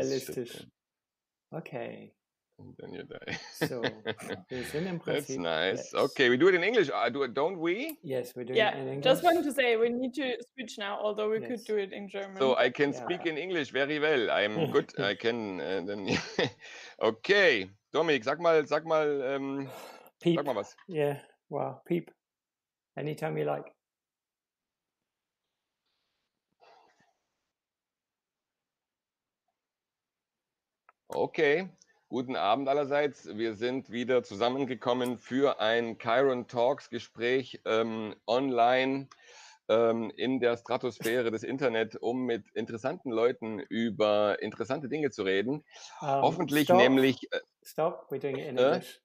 Idealistisch. Okay. And then you die. So, wir sind im That's nice. Okay, we do it in English, uh, do, don't we? Yes, we do Yeah, it in English. just wanted to say we need to switch now, although we Yes. could do it in German. So I can Yeah. speak in English very well. I'm good. I can uh, then. okay, Dominik, sag mal, sag mal, ähm, Peep. sag mal was. Yeah. Wow. Peep. Anytime you like. Okay, guten Abend allerseits. Wir sind wieder zusammengekommen für ein Chiron Talks Gespräch ähm, online ähm, in der Stratosphäre des Internet, um mit interessanten Leuten über interessante Dinge zu reden. Um, Hoffentlich stop. nämlich. Äh, Stop. We're doing it in Huh? English.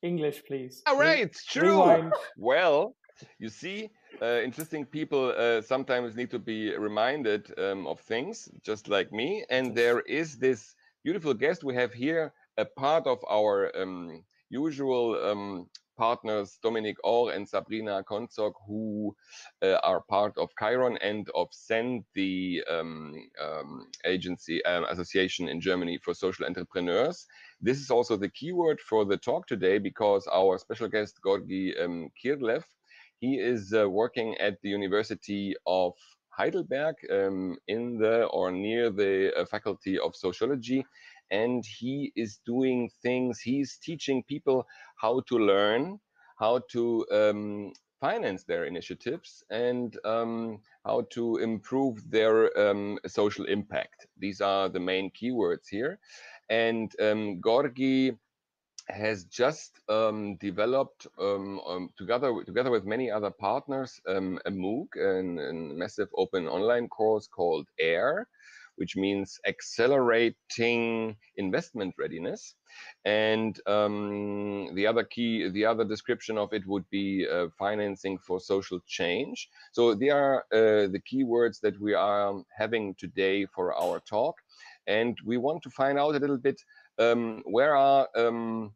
English, please. all right, true. Rewind. Well, you see, uh, interesting people uh, sometimes need to be reminded um, of things, just like me. And there is this beautiful guest we have here, a part of our um, usual um, partners, Dominic Orr and Sabrina Konzog, who uh, are part of Chiron and of SEND, the um, um, agency um, association in Germany for social entrepreneurs. This is also the keyword for the talk today because our special guest, Gorgi um, Krlev, he is uh, working at the University of Heidelberg um, in the or near the uh, Faculty of Sociology. And he is doing things, he's teaching people how to learn, how to um, finance their initiatives, and um, how to improve their um, social impact. These are the main keywords here. And um, Gorgi has just um, developed um, um, together together with many other partners um, a MOOC, an, an massive open online course called AIR, which means accelerating investment readiness. And um, the other key, the other description of it would be uh, financing for social change. So they are uh, the keywords that we are having today for our talk. And we want to find out a little bit um, where are um,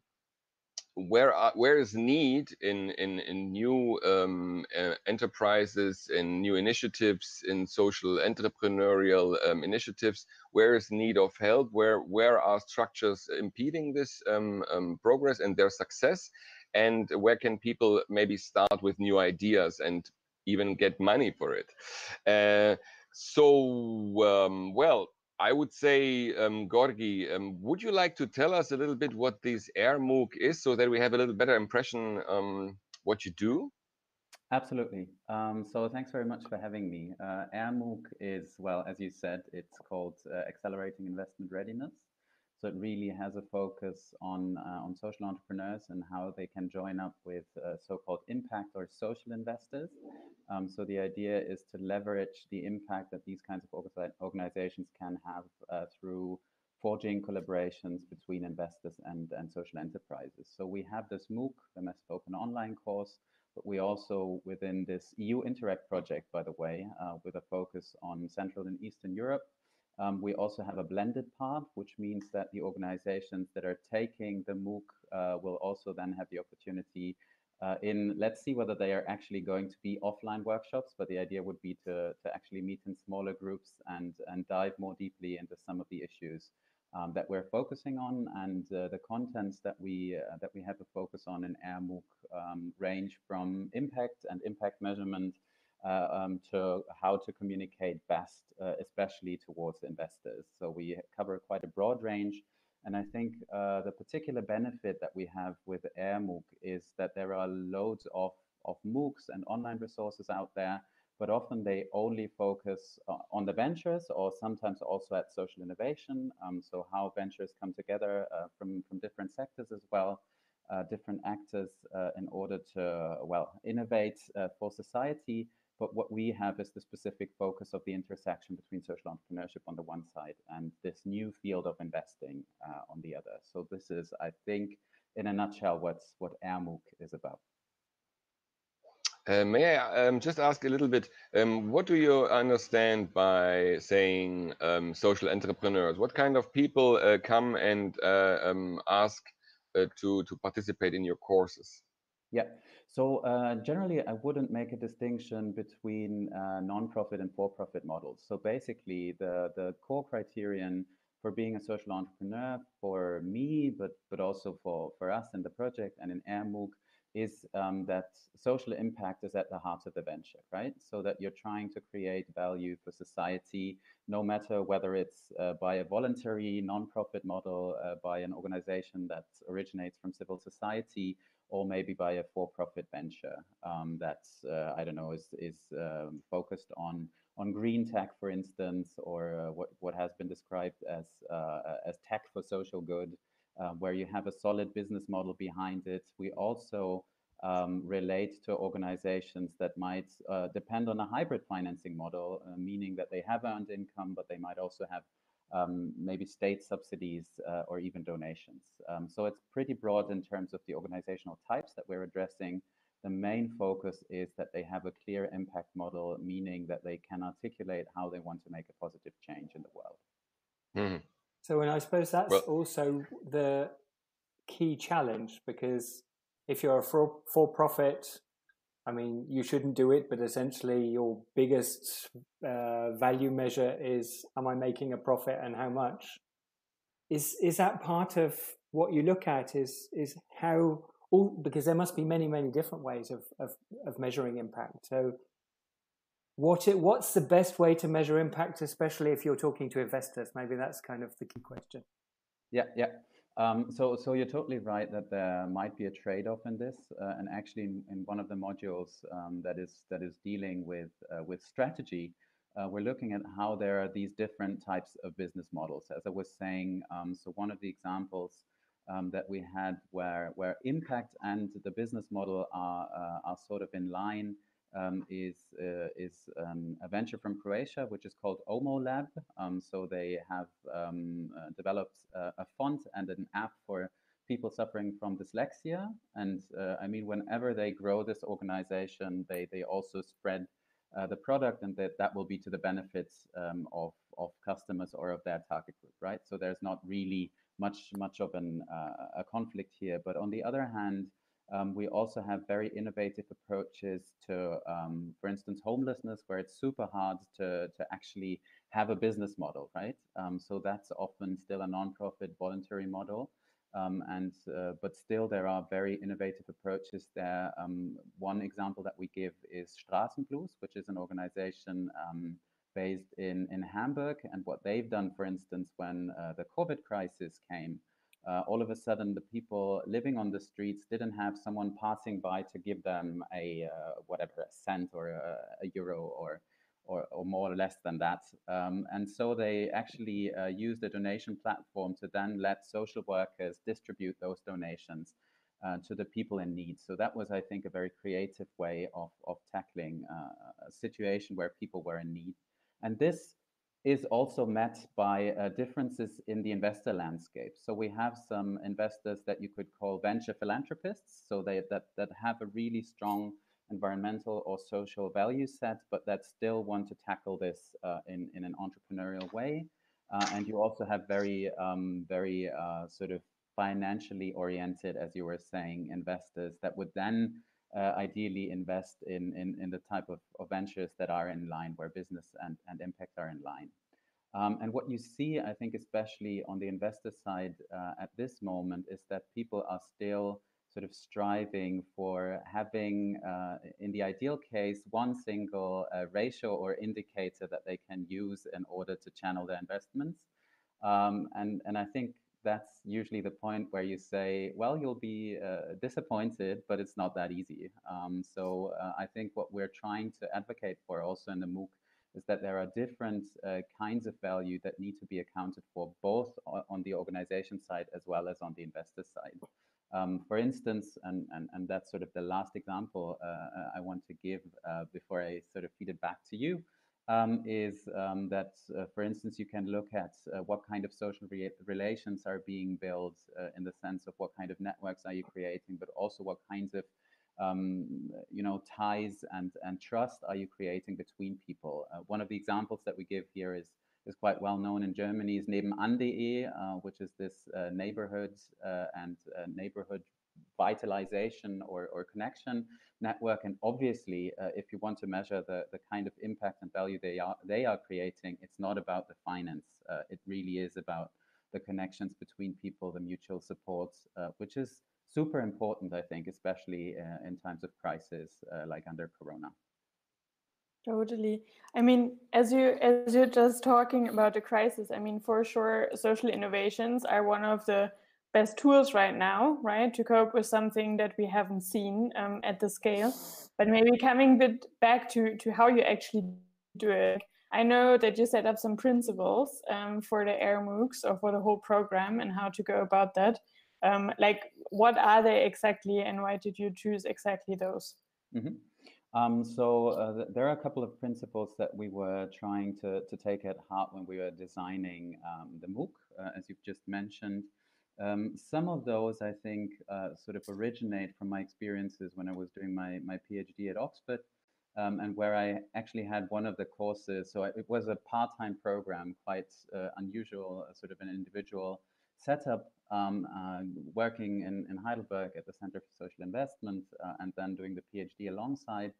where are, where is need in in, in new um, uh, enterprises in new initiatives in social entrepreneurial um, initiatives? Where is need of help? Where where are structures impeding this um, um, progress and their success? And where can people maybe start with new ideas and even get money for it? Uh, so um, well I would say, um, Gorgi, um, would you like to tell us a little bit what this Air MOOC is so that we have a little better impression um, what you do? Absolutely. Um, so thanks very much for having me. Uh, AirMOOC is, well, as you said, it's called uh, Accelerating Investment Readiness. So it really has a focus on, uh, on social entrepreneurs and how they can join up with uh, so-called impact or social investors. Um, so the idea is to leverage the impact that these kinds of organizations can have uh, through forging collaborations between investors and, and social enterprises. So we have this MOOC, the Massive Open Online course, but we also within this EU Interreg project, by the way, uh, with a focus on Central and Eastern Europe. Um, we also have a blended part, which means that the organizations that are taking the MOOC uh, will also then have the opportunity uh, in, let's see whether they are actually going to be offline workshops, but the idea would be to, to actually meet in smaller groups and, and dive more deeply into some of the issues um, that we're focusing on and uh, the contents that we uh, that we have a focus on in Air MOOC um, range from impact and impact measurement um, to how to communicate best, uh, especially towards investors. So we cover quite a broad range. And I think uh, the particular benefit that we have with Air MOOC is that there are loads of, of MOOCs and online resources out there, but often they only focus uh, on the ventures or sometimes also at social innovation. Um, so how ventures come together uh, from, from different sectors as well, uh, different actors uh, in order to, well, innovate uh, for society. But what we have is the specific focus of the intersection between social entrepreneurship on the one side and this new field of investing uh, on the other. So this is, I think, in a nutshell, what's what AirMOOC is about. Uh, may I um, just ask a little bit, um, what do you understand by saying um, social entrepreneurs? What kind of people uh, come and uh, um, ask uh, to, to participate in your courses? Yeah. So uh, generally, I wouldn't make a distinction between uh, non-profit and for-profit models. So basically, the the core criterion for being a social entrepreneur for me, but but also for for us in the project and in AirMOOC is um, that social impact is at the heart of the venture, right? So that you're trying to create value for society, no matter whether it's uh, by a voluntary nonprofit model, uh, by an organization that originates from civil society, or maybe by a for-profit venture um, that uh, I don't know is is um, focused on on green tech, for instance, or uh, what what has been described as uh, as tech for social good uh, where you have a solid business model behind it. We also um, relate to organizations that might uh, depend on a hybrid financing model, uh, meaning that they have earned income, but they might also have um, maybe state subsidies uh, or even donations. Um, so it's pretty broad in terms of the organizational types that we're addressing. The main focus is that they have a clear impact model, meaning that they can articulate how they want to make a positive change in the world. Mm -hmm. So, and I suppose that's well, also the key challenge because if you're a for, for profit, I mean, you shouldn't do it, but essentially your biggest uh, value measure is, am I making a profit and how much? Is, is that part of what you look at is, is how all, because there must be many, many different ways of, of, of measuring impact. So what it, what's the best way to measure impact, especially if you're talking to investors? Maybe that's kind of the key question. Yeah, yeah. Um, so, so you're totally right that there might be a trade-off in this, uh, and actually, in, in, one of the modules um, that is that is dealing with uh, with strategy, uh, we're looking at how there are these different types of business models. As I was saying, um, so one of the examples um, that we had where where impact and the business model are uh, are sort of in line um, is uh, is um, a venture from Croatia, which is called Omo Lab. Um, so they have um, uh, developed uh, a font and an app for people suffering from dyslexia. And uh, I mean, whenever they grow this organization, they they also spread uh, the product, and that that will be to the benefits um, of of customers or of their target group, right? So there's not really much much of an uh, a conflict here. But on the other hand, um, we also have very innovative approaches to, um, for instance, homelessness, where it's super hard to, to actually have a business model, right? Um, so that's often still a nonprofit voluntary model. Um, and uh, but still, there are very innovative approaches there. Um, one example that we give is Straßenblues, which is an organization um, based in in Hamburg. And what they've done, for instance, when uh, the COVID crisis came, uh, all of a sudden the people living on the streets didn't have someone passing by to give them a uh, whatever a cent or a, a euro or, or, or more or less than that. Um, and so they actually uh, used a donation platform to then let social workers distribute those donations uh, to the people in need. So that was i think a very creative way of, of tackling uh, a situation where people were in need. And this is also met by uh, differences in the investor landscape. So we have some investors that you could call venture philanthropists, so they that that have a really strong environmental or social value set, but that still want to tackle this uh, in in an entrepreneurial way. Uh, and you also have very um, very uh, sort of financially oriented, as you were saying, investors that would then uh, ideally invest in, in, in the type of, of, ventures that are in line, where business and, and impact are in line. Um, and what you see, I think, especially on the investor side uh, at this moment, is that people are still sort of striving for having, uh, in the ideal case, one single uh, ratio or indicator that they can use in order to channel their investments. Um, and, and I think that's usually the point where you say, well, you'll be uh, disappointed, but it's not that easy. Um, so uh, I think what we're trying to advocate for also in the MOOC is that there are different uh, kinds of value that need to be accounted for both on the organization side as well as on the investor side. Um, for instance, and, and, and that's sort of the last example uh, I want to give uh, before I sort of feed it back to you, um, is um, that, uh, for instance, you can look at uh, what kind of social re relations are being built uh, in the sense of what kind of networks are you creating, but also what kinds of um, you know ties and and trust are you creating between people. Uh, one of the examples that we give here is is quite well known in Germany is nebenan.de, uh, which is this uh, neighborhood and neighborhood vitalization or, or connection network. And obviously, uh, if you want to measure the, the kind of impact and value they are they are creating, it's not about the finance. Uh, it really is about the connections between people, the mutual support, uh, which is super important, I think, especially uh, in times of crisis uh, like under Corona. Totally. I mean, as you as you're just talking about the crisis, I mean, for sure, social innovations are one of the best tools right now, right, to cope with something that we haven't seen um, at the scale. But maybe coming bit back to to how you actually do it. I know that you set up some principles um, for the Air MOOCs or for the whole program and how to go about that. Um, like, what are they exactly, and why did you choose exactly those? Mm -hmm. Um, so uh, th there are a couple of principles that we were trying to, to take at heart when we were designing um, the MOOC, uh, as you've just mentioned. Um, some of those, I think, uh, sort of originate from my experiences when I was doing my, my PhD at Oxford, um, and where I actually had one of the courses. So it was a part-time program, quite uh, unusual, uh, sort of an individual setup, um, uh, working in, in Heidelberg at the Center for Social Investment, and then doing the PhD alongside.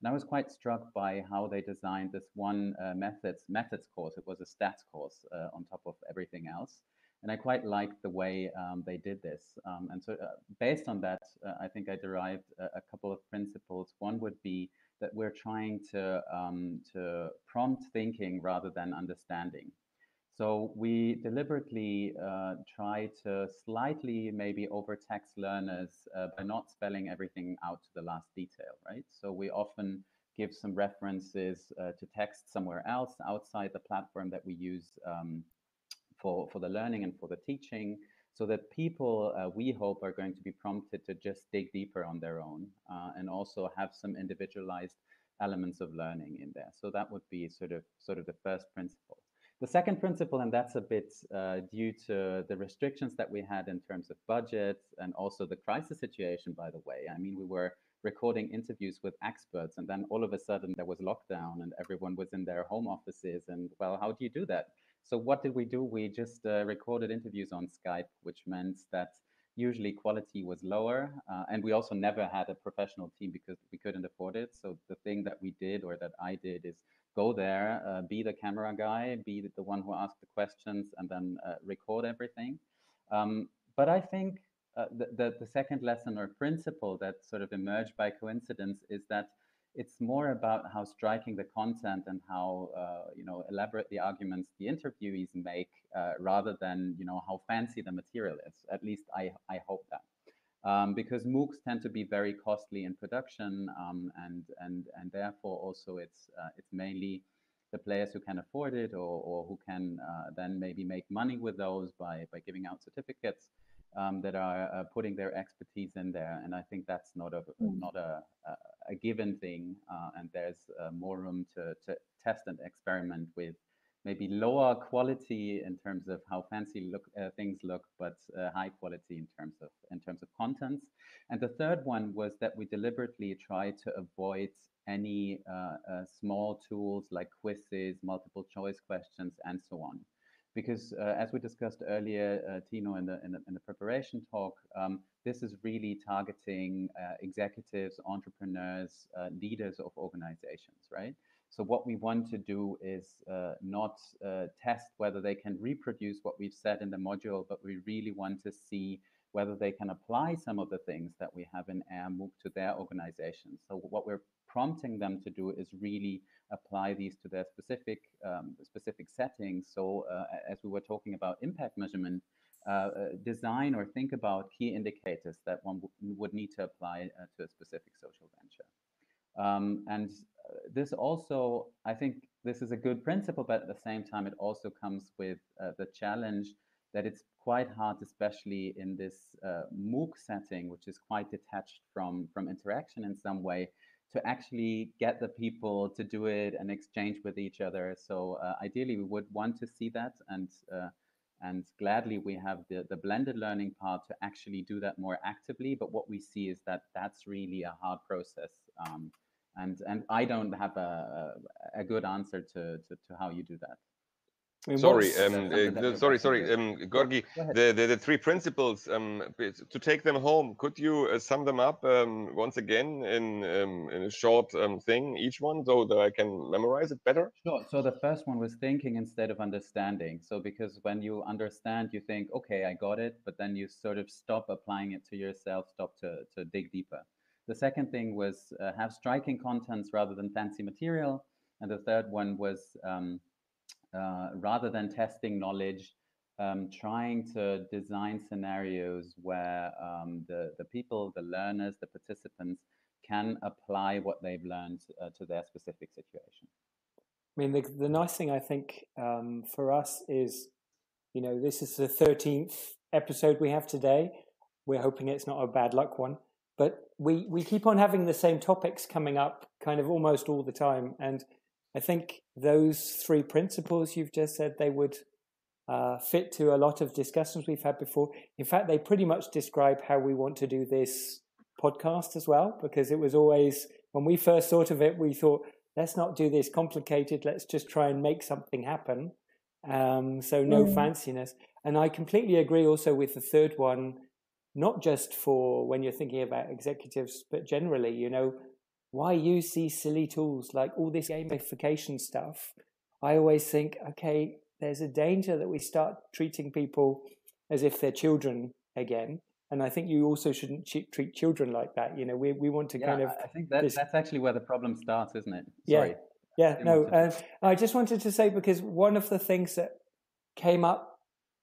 And I was quite struck by how they designed this one uh, methods methods course. It was a stats course uh, on top of everything else. And I quite liked the way um, they did this. Um, and so, uh, based on that, uh, I think I derived a, a, couple of principles. One would be that we're trying to, um, to prompt thinking rather than understanding. So we deliberately uh, try to slightly maybe overtax learners uh, by not spelling everything out to the last detail, right? So we often give some references uh, to text somewhere else outside the platform that we use um, for, for the learning and for the teaching so that people, uh, we hope, are going to be prompted to just dig deeper on their own uh, and also have some individualized elements of learning in there. So that would be sort of, sort of the first principle. The second principle, and that's a bit uh, due to the restrictions that we had in terms of budget and also the crisis situation, by the way. I mean, we were recording interviews with experts, and then all of a sudden there was lockdown and everyone was in their home offices. And well, how do you do that? So, what did we do? We just uh, recorded interviews on Skype, which meant that usually quality was lower. Uh, and we also never had a professional team because we couldn't afford it. So, the thing that we did or that I did is go there, uh, be the camera guy, be the one who asks the questions, and then uh, record everything. Um, but I think uh, the, the, the second lesson or principle that sort of emerged by coincidence is that it's more about how striking the content and how uh, you know elaborate the arguments the interviewees make, uh, rather than you know how fancy the material is. At least I I hope that um, because MOOCs tend to be very costly in production, um, and and and therefore also it's uh, it's mainly the players who can afford it or, or who can uh, then maybe make money with those by by giving out certificates um, that are uh, putting their expertise in there. And I think that's not a mm. not a, a, a given thing, uh, and there's uh, more room to to test and experiment with maybe lower quality in terms of how fancy look uh, things look, but uh, high quality in terms of in terms of contents. And the third one was that we deliberately try to avoid any uh, uh small tools like quizzes, multiple choice questions, and so on. Because uh, as we discussed earlier, uh, Tino, in the, in the, in the preparation talk, um, this is really targeting executives, entrepreneurs, leaders of organizations, right? So what we want to do is uh, not uh, test whether they can reproduce what we've said in the module, but we really want to see whether they can apply some of the things that we have in Air MOOC to their organizations. So what we're prompting them to do is really apply these to their specific um, specific settings. So uh, as we were talking about impact measurement, uh, uh, design or think about key indicators that one would need to apply to a specific social venture. Um, and this also, I think this is a good principle, but at the same time, it also comes with uh, the challenge that it's quite hard, especially in this uh, MOOC setting, which is quite detached from, from interaction in some way, to actually get the people to do it and exchange with each other. So uh, ideally, we would want to see that, and uh, and gladly we have the, the blended learning part to actually do that more actively. But what we see is that that's really a hard process. Um, and and I don't have a, a good answer to, to, to how you do that. Mean, sorry, um, uh, sorry, sorry, um, Gorgi, the, the, the, three principles, um, to take them home, could you uh, sum them up um, once again in, um, in a short um, thing, each one, so that I can memorize it better? Sure. So the first one was thinking instead of understanding. So because when you understand, you think, okay, I got it, but then you sort of stop applying it to yourself, stop to, to dig deeper. The second thing was uh, have striking contents rather than fancy material. And the third one was um, uh, rather than testing knowledge, um, trying to design scenarios where um, the, the people, the learners, the participants can apply what they've learned uh, to their specific situation. I mean, the, the nice thing I think um, for us is, you know, this is the 13th episode we have today. We're hoping it's not a bad luck one, but we, we keep on having the same topics coming up kind of almost all the time. And I think those three principles you've just said they would uh, fit to a lot of discussions we've had before. In fact, they pretty much describe how we want to do this podcast as well, because it was always when we first thought of it, we thought, let's not do this complicated. Let's just try and make something happen. Um, so no mm. fanciness. And I completely agree also with the third one, not just for when you're thinking about executives, but generally, you know, why use these silly tools like all this gamification stuff? I always think, okay, there's a danger that we start treating people as if they're children again. And I think you also shouldn't ch- treat children like that. You know, we, we want to yeah, kind of. I think that, this... that's actually where the problem starts, isn't it? Sorry. Yeah. Yeah. No, uh, I just wanted to say because one of the things that came up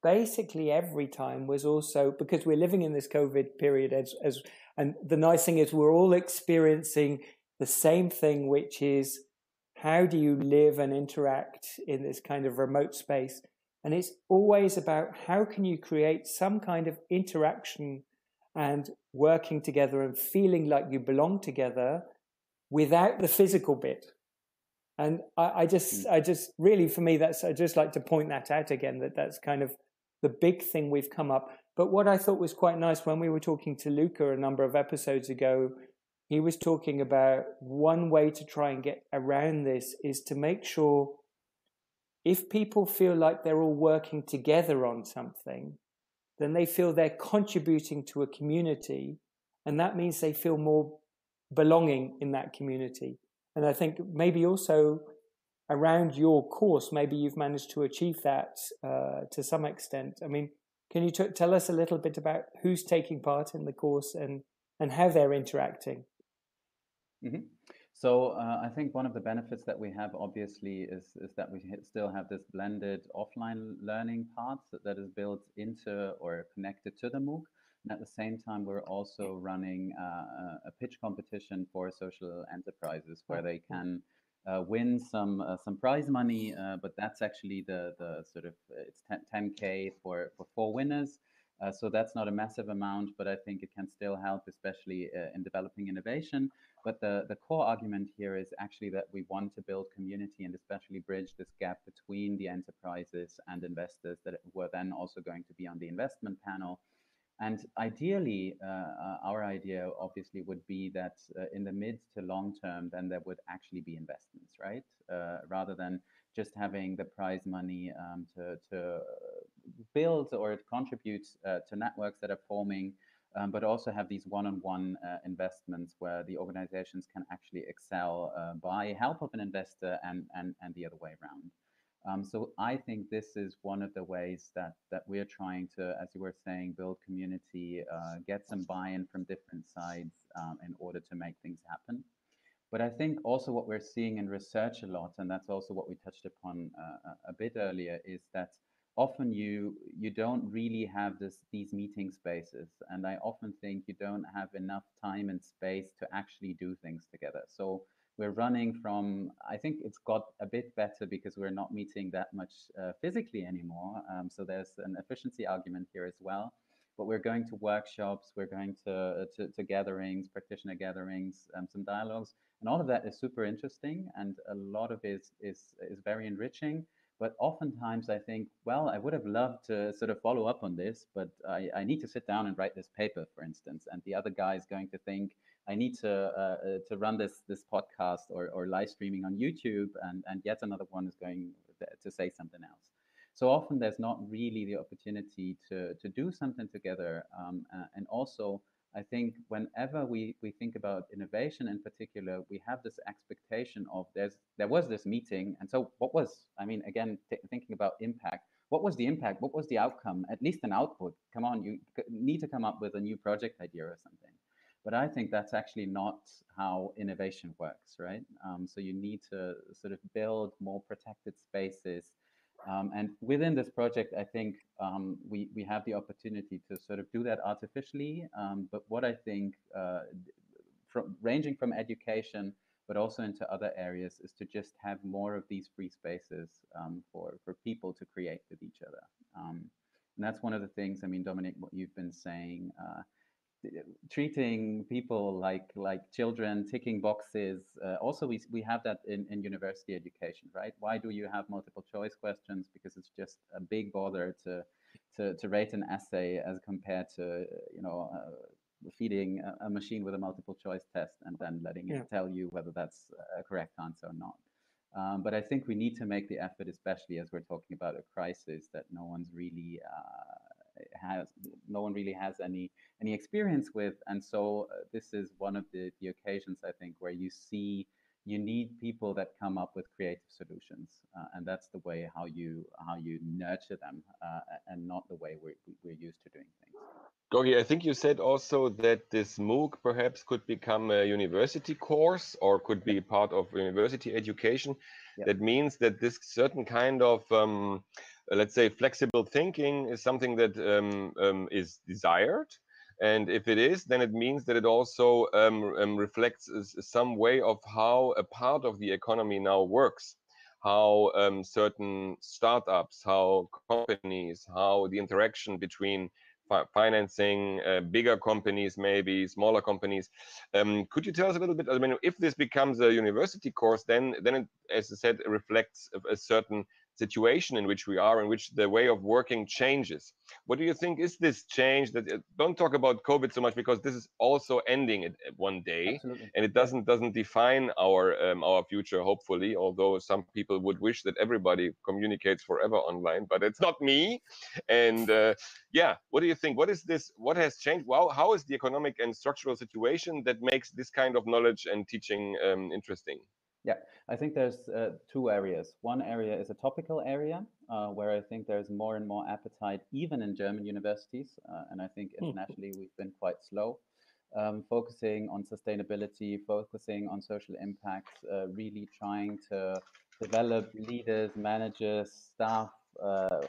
basically every time was also because we're living in this COVID period as, as and the nice thing is we're all experiencing the same thing, which is how do you live and interact in this kind of remote space? And it's always about how can you create some kind of interaction and working together and feeling like you belong together without the physical bit. And I, I just, mm. I just really, for me, that's, I just like to point that out again, that that's kind of the big thing we've come up. But what I thought was quite nice when we were talking to Luca a number of episodes ago he was talking about one way to try and get around this is to make sure if people feel like they're all working together on something, then they feel they're contributing to a community. And that means they feel more belonging in that community. And I think maybe also around your course, maybe you've managed to achieve that uh, to some extent. I mean, can you t- tell us a little bit about who's taking part in the course and, and how they're interacting? Mm-hmm. So uh, I think one of the benefits that we have obviously is, is that we still have this blended offline learning part that, that is built into or connected to the MOOC. And at the same time, we're also running uh, a pitch competition for social enterprises where they can uh, win some uh, some prize money, uh, but that's actually the the sort of it's 10, k for for four winners. Uh, so that's not a massive amount, but I think it can still help, especially uh, in developing innovation. But the, the core argument here is actually that we want to build community and especially bridge this gap between the enterprises and investors that were then also going to be on the investment panel. And ideally, uh, uh our idea obviously would be that uh, in the mid to long term, then there would actually be investments, right? Uh, rather than just having the prize money um, to, to build or contribute uh, to networks that are forming um, but also have these one-on-one uh, investments where the organizations can actually excel uh, by help of an investor and, and, and the other way around. Um, so I think this is one of the ways that, that we're trying to, as you were saying, build community, uh, get some buy-in from different sides um, in order to make things happen. But I think also what we're seeing in research a lot, and that's also what we touched upon uh, a bit earlier, is that often you you don't really have this these meeting spaces and i often think you don't have enough time and space to actually do things together so we're running from i think it's got a bit better because we're not meeting that much uh, physically anymore. Um, so there's an efficiency argument here as well. But we're going to workshops we're going to uh, to, to gatherings practitioner gatherings um, some dialogues. And all of that is super interesting and a lot of it is is very enriching. But oftentimes I think, well, I would have loved to sort of follow up on this, but I, I need to sit down and write this paper, for instance. And the other guy is going to think, I need to uh, uh, to run this this podcast or, or live streaming on YouTube, and, and yet another one is going to say something else. so often there's not really the opportunity to to do something together um, uh, and also I think whenever we, we think about innovation in particular, we have this expectation of there's there was this meeting, and so what was I mean again thinking about impact, what was the impact? What was the outcome? At least an output. Come on, you need to come up with a new project idea or something. But I think that's actually not how innovation works, right? Um, so you need to sort of build more protected spaces um, and within this project, I think um, we, we have the opportunity to sort of do that artificially. Um, but what I think, uh, from ranging from education, but also into other areas, is to just have more of these free spaces um, for, for people to create with each other. Um, and that's one of the things, I mean, Dominic, what you've been saying, uh, treating people like like children ticking boxes uh, also we, we have that in, in university education right? Why do you have multiple choice questions? Because it's just a big bother to to, to rate an essay as compared to you know uh, feeding a, a, machine with a multiple choice test and then letting yeah. it tell you whether that's a correct answer or not. Um, but I think we need to make the effort, especially as we're talking about a crisis that no one's really uh, has no one really has any any experience with and so uh, this is one of the the occasions i think where you see you need people that come up with creative solutions uh, and that's the way how you how you nurture them uh, and not the way we're, we're used to doing things Gorgi, I think you said also that this MOOC perhaps could become a university course or could be part of university education. Yep. That means that this certain kind of um, let's say flexible thinking is something that um, um, is desired. And if it is then it means that it also um, um reflects some way of how a part of the economy now works. How um, certain startups how companies how the interaction between fi financing uh, bigger companies maybe smaller companies. Um, could you tell us a little bit i mean if this becomes a university course then then it as i said reflects a, a certain situation in which we are, in which the way of working changes. What do you think is this change? That uh, don't talk about COVID so much because this is also ending at one day, Absolutely. and it doesn't doesn't define our um, our future. Hopefully, although some people would wish that everybody communicates forever online, but it's not me. And uh, yeah, what do you think? What is this? What has changed? Wow, how is the economic and structural situation that makes this kind of knowledge and teaching um, interesting? Yeah, I think there's uh, two areas. One area is a topical area uh, where I think there's more and more appetite, even in German universities. Uh, and I think hmm. internationally we've been quite slow, um, focusing on sustainability, focusing on social impact, uh, really trying to develop leaders, managers, staff, uh,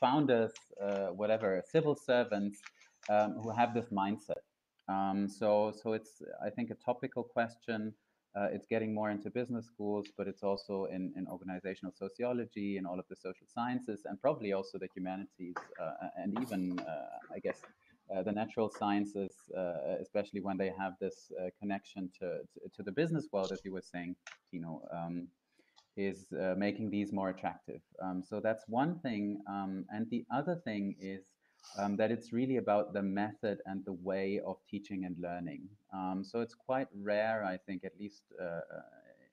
founders, uh, whatever, civil servants um, who have this mindset. Um, so, so it's I think a topical question uh, it's getting more into business schools, but it's also in, in organizational sociology and all of the social sciences, and probably also the humanities, uh, and even, uh, I guess, uh, the natural sciences, uh, especially when they have this uh, connection to, to, to, the business world, as you were saying, Tino, um, is making these more attractive. Um, so that's one thing. Um, and the other thing is um, that it's really about the method and the way of teaching and learning. Um, so it's quite rare, I think, at least uh, uh,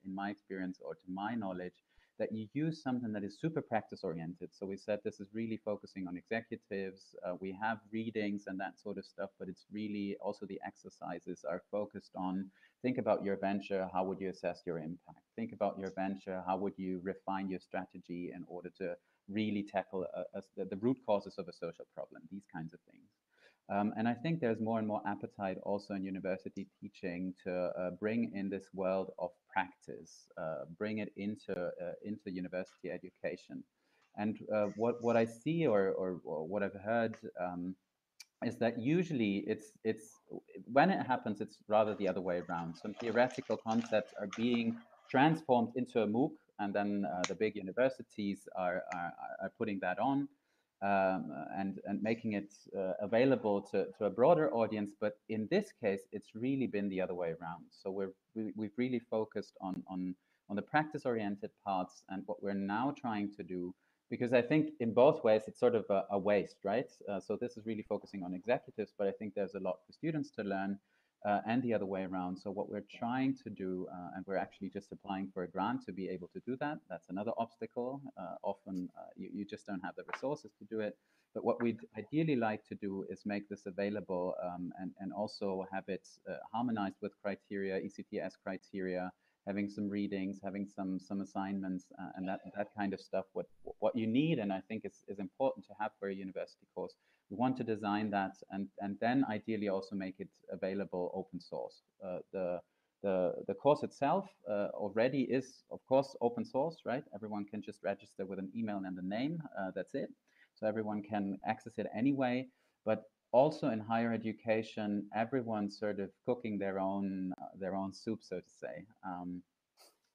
in my experience or to my knowledge, that you use something that is super practice oriented. So we said this is really focusing on executives. Uh, we have readings and that sort of stuff, but it's really also the exercises are focused on think about your venture. How would you assess your impact? Think about your venture. How would you refine your strategy in order to really tackle a, a, the root causes of a social problem, these kinds of things. Um, and I think there's more and more appetite also in university teaching to uh, bring in this world of practice, uh, bring it into uh, into university education. And uh, what what I see or, or, or what I've heard um, is that usually it's it's when it happens, it's rather the other way around. Some theoretical concepts are being transformed into a MOOC and then uh, the big universities are, are, are putting that on um, and, and making it uh, available to, to a broader audience. But in this case, it's really been the other way around. So we're, we, we've really focused on, on, on the practice-oriented parts and what we're now trying to do because I think in both ways it's sort of a, a waste, right? Uh, so this is really focusing on executives, but I think there's a lot for students to learn uh, and the other way around. So what we're trying to do, uh, and we're actually just applying for a grant to be able to do that. That's another obstacle. Uh, often uh, you, you, just don't have the resources to do it. But what we'd ideally like to do is make this available um, and, and also have it uh, harmonized with criteria, ECTS criteria, having some readings, having some some assignments, uh, and that that kind of stuff. What what you need, and I think is is important to have for a university course. We want to design that, and and then ideally also make it available open source. Uh, the the the course itself uh, already is, of course, open source, right? Everyone can just register with an email and a name. Uh, that's it. So everyone can access it anyway. But also in higher education, everyone's sort of cooking their own their own soup, so to say. Um,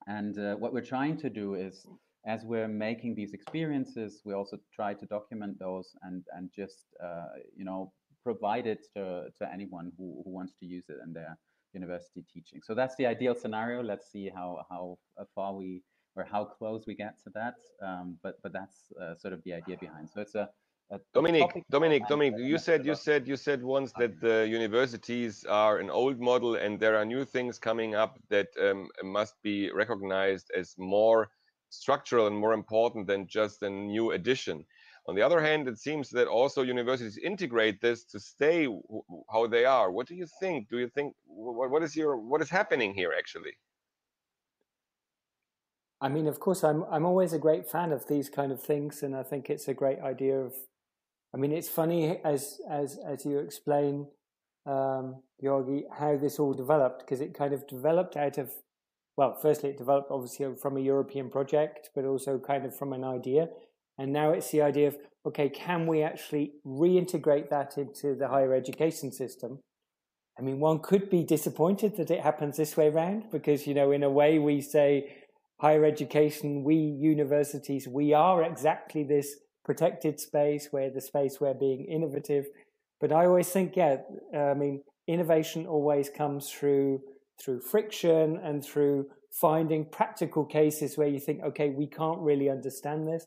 and uh, what we're trying to do is, as we're making these experiences, we also try to document those and and just uh, you know provide it to to anyone who who wants to use it in their university teaching. So that's the ideal scenario. Let's see how how far we or how close we get to that. Um, but but that's uh, sort of the idea behind. So it's a Dominic, Dominic, Dominic, you said you said you said once that the universities are an old model and there are new things coming up that um, must be recognized as more structural and more important than just a new addition. On the other hand, it seems that also universities integrate this to stay how they are. What do you think? Do you think what is your what is happening here actually? I mean, of course, I'm I'm always a great fan of these kind of things, and I think it's a great idea of I mean, it's funny as as as you explain, um, Georgi, how this all developed because it kind of developed out of, well, firstly it developed obviously from a European project, but also kind of from an idea, and now it's the idea of okay, can we actually reintegrate that into the higher education system? I mean, one could be disappointed that it happens this way around because you know, in a way, we say higher education, we universities, we are exactly this protected space, where the space where being innovative. But I always think, yeah, I mean, innovation always comes through through friction and through finding practical cases where you think, okay, we can't really understand this.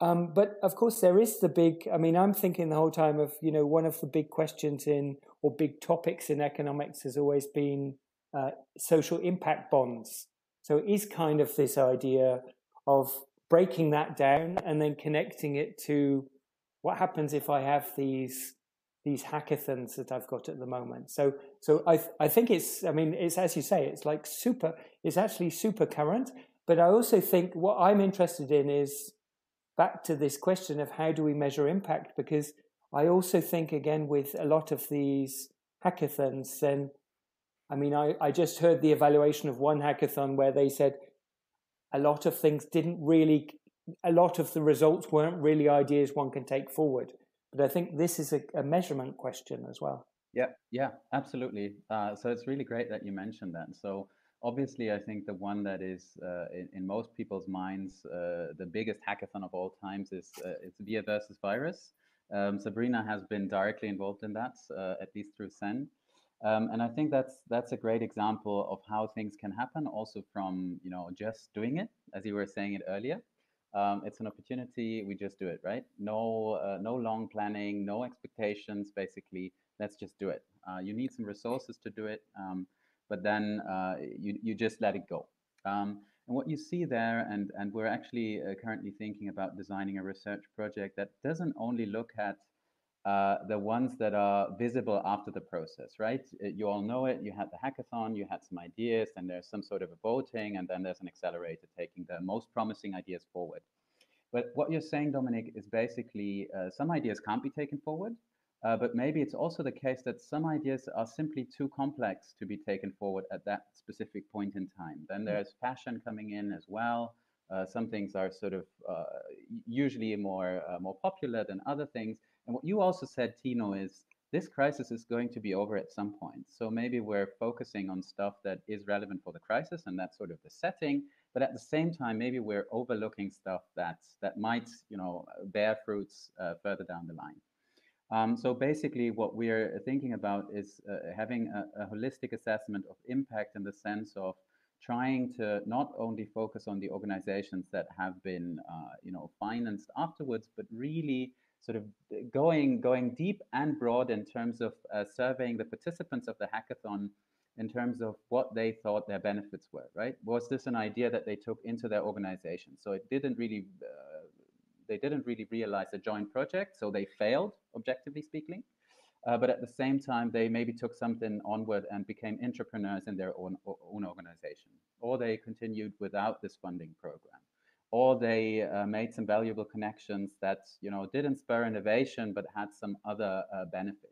Um, but of course, there is the big. I mean, I'm thinking the whole time of you know one of the big questions in or big topics in economics has always been uh, social impact bonds. So it is kind of this idea of breaking that down and then connecting it to what happens if I have these these hackathons that I've got at the moment. So so I I think it's I mean it's as you say it's like super it's actually super current. But I also think what I'm interested in is back to this question of how do we measure impact because I also think again with a lot of these hackathons then I mean I, I just heard the evaluation of one hackathon where they said a lot of things didn't really, a lot of the results weren't really ideas one can take forward. But I think this is a, a measurement question as well. Yeah, yeah, absolutely. Uh, so it's really great that you mentioned that. So obviously, I think the one that is uh, in, in, most people's minds uh, the biggest hackathon of all times is uh, it's Wir versus Virus. Um, Sabrina has been directly involved in that, uh, at least through SEND. Um, and I think that's that's a great example of how things can happen, also from you know just doing it, as you were saying it earlier. Um, it's an opportunity. We just do it, right? No, uh, no long planning, no expectations. Basically, let's just do it. Uh, you need some resources to do it, um, but then uh, you you just let it go. Um, and what you see there, and and we're actually uh, currently thinking about designing a research project that doesn't only look at uh, the ones that are visible after the process, right? Uh, you all know it. You had the hackathon, you had some ideas, and there's some sort of a voting, and then there's an accelerator taking the most promising ideas forward. But what you're saying, Dominic, is basically uh, some ideas can't be taken forward, uh, but maybe it's also the case that some ideas are simply too complex to be taken forward at that specific point in time. Then mm. there's fashion coming in as well. Uh, some things are sort of uh, usually more more popular than other things and what you also said, Tino, is this crisis is going to be over at some point. So maybe we're focusing on stuff that is relevant for the crisis, and that's sort of the setting. But at the same time, maybe we're overlooking stuff that's that might, you know, bear fruits uh, further down the line. Um, so basically, what we're thinking about is uh, having a, a, holistic assessment of impact in the sense of trying to not only focus on the organizations that have been, uh, you know, financed afterwards, but really sort of going going deep and broad in terms of uh, surveying the participants of the hackathon in terms of what they thought their benefits were right? Was this an idea that they took into their organization? So it didn't really uh, they didn't really realize a joint project, so they failed, objectively speaking. Uh, but at the same time, they maybe took something onward and became entrepreneurs in their own, own organization, or they continued without this funding program, or they uh, made some valuable connections that you know didn't spur innovation but had some other uh, benefit.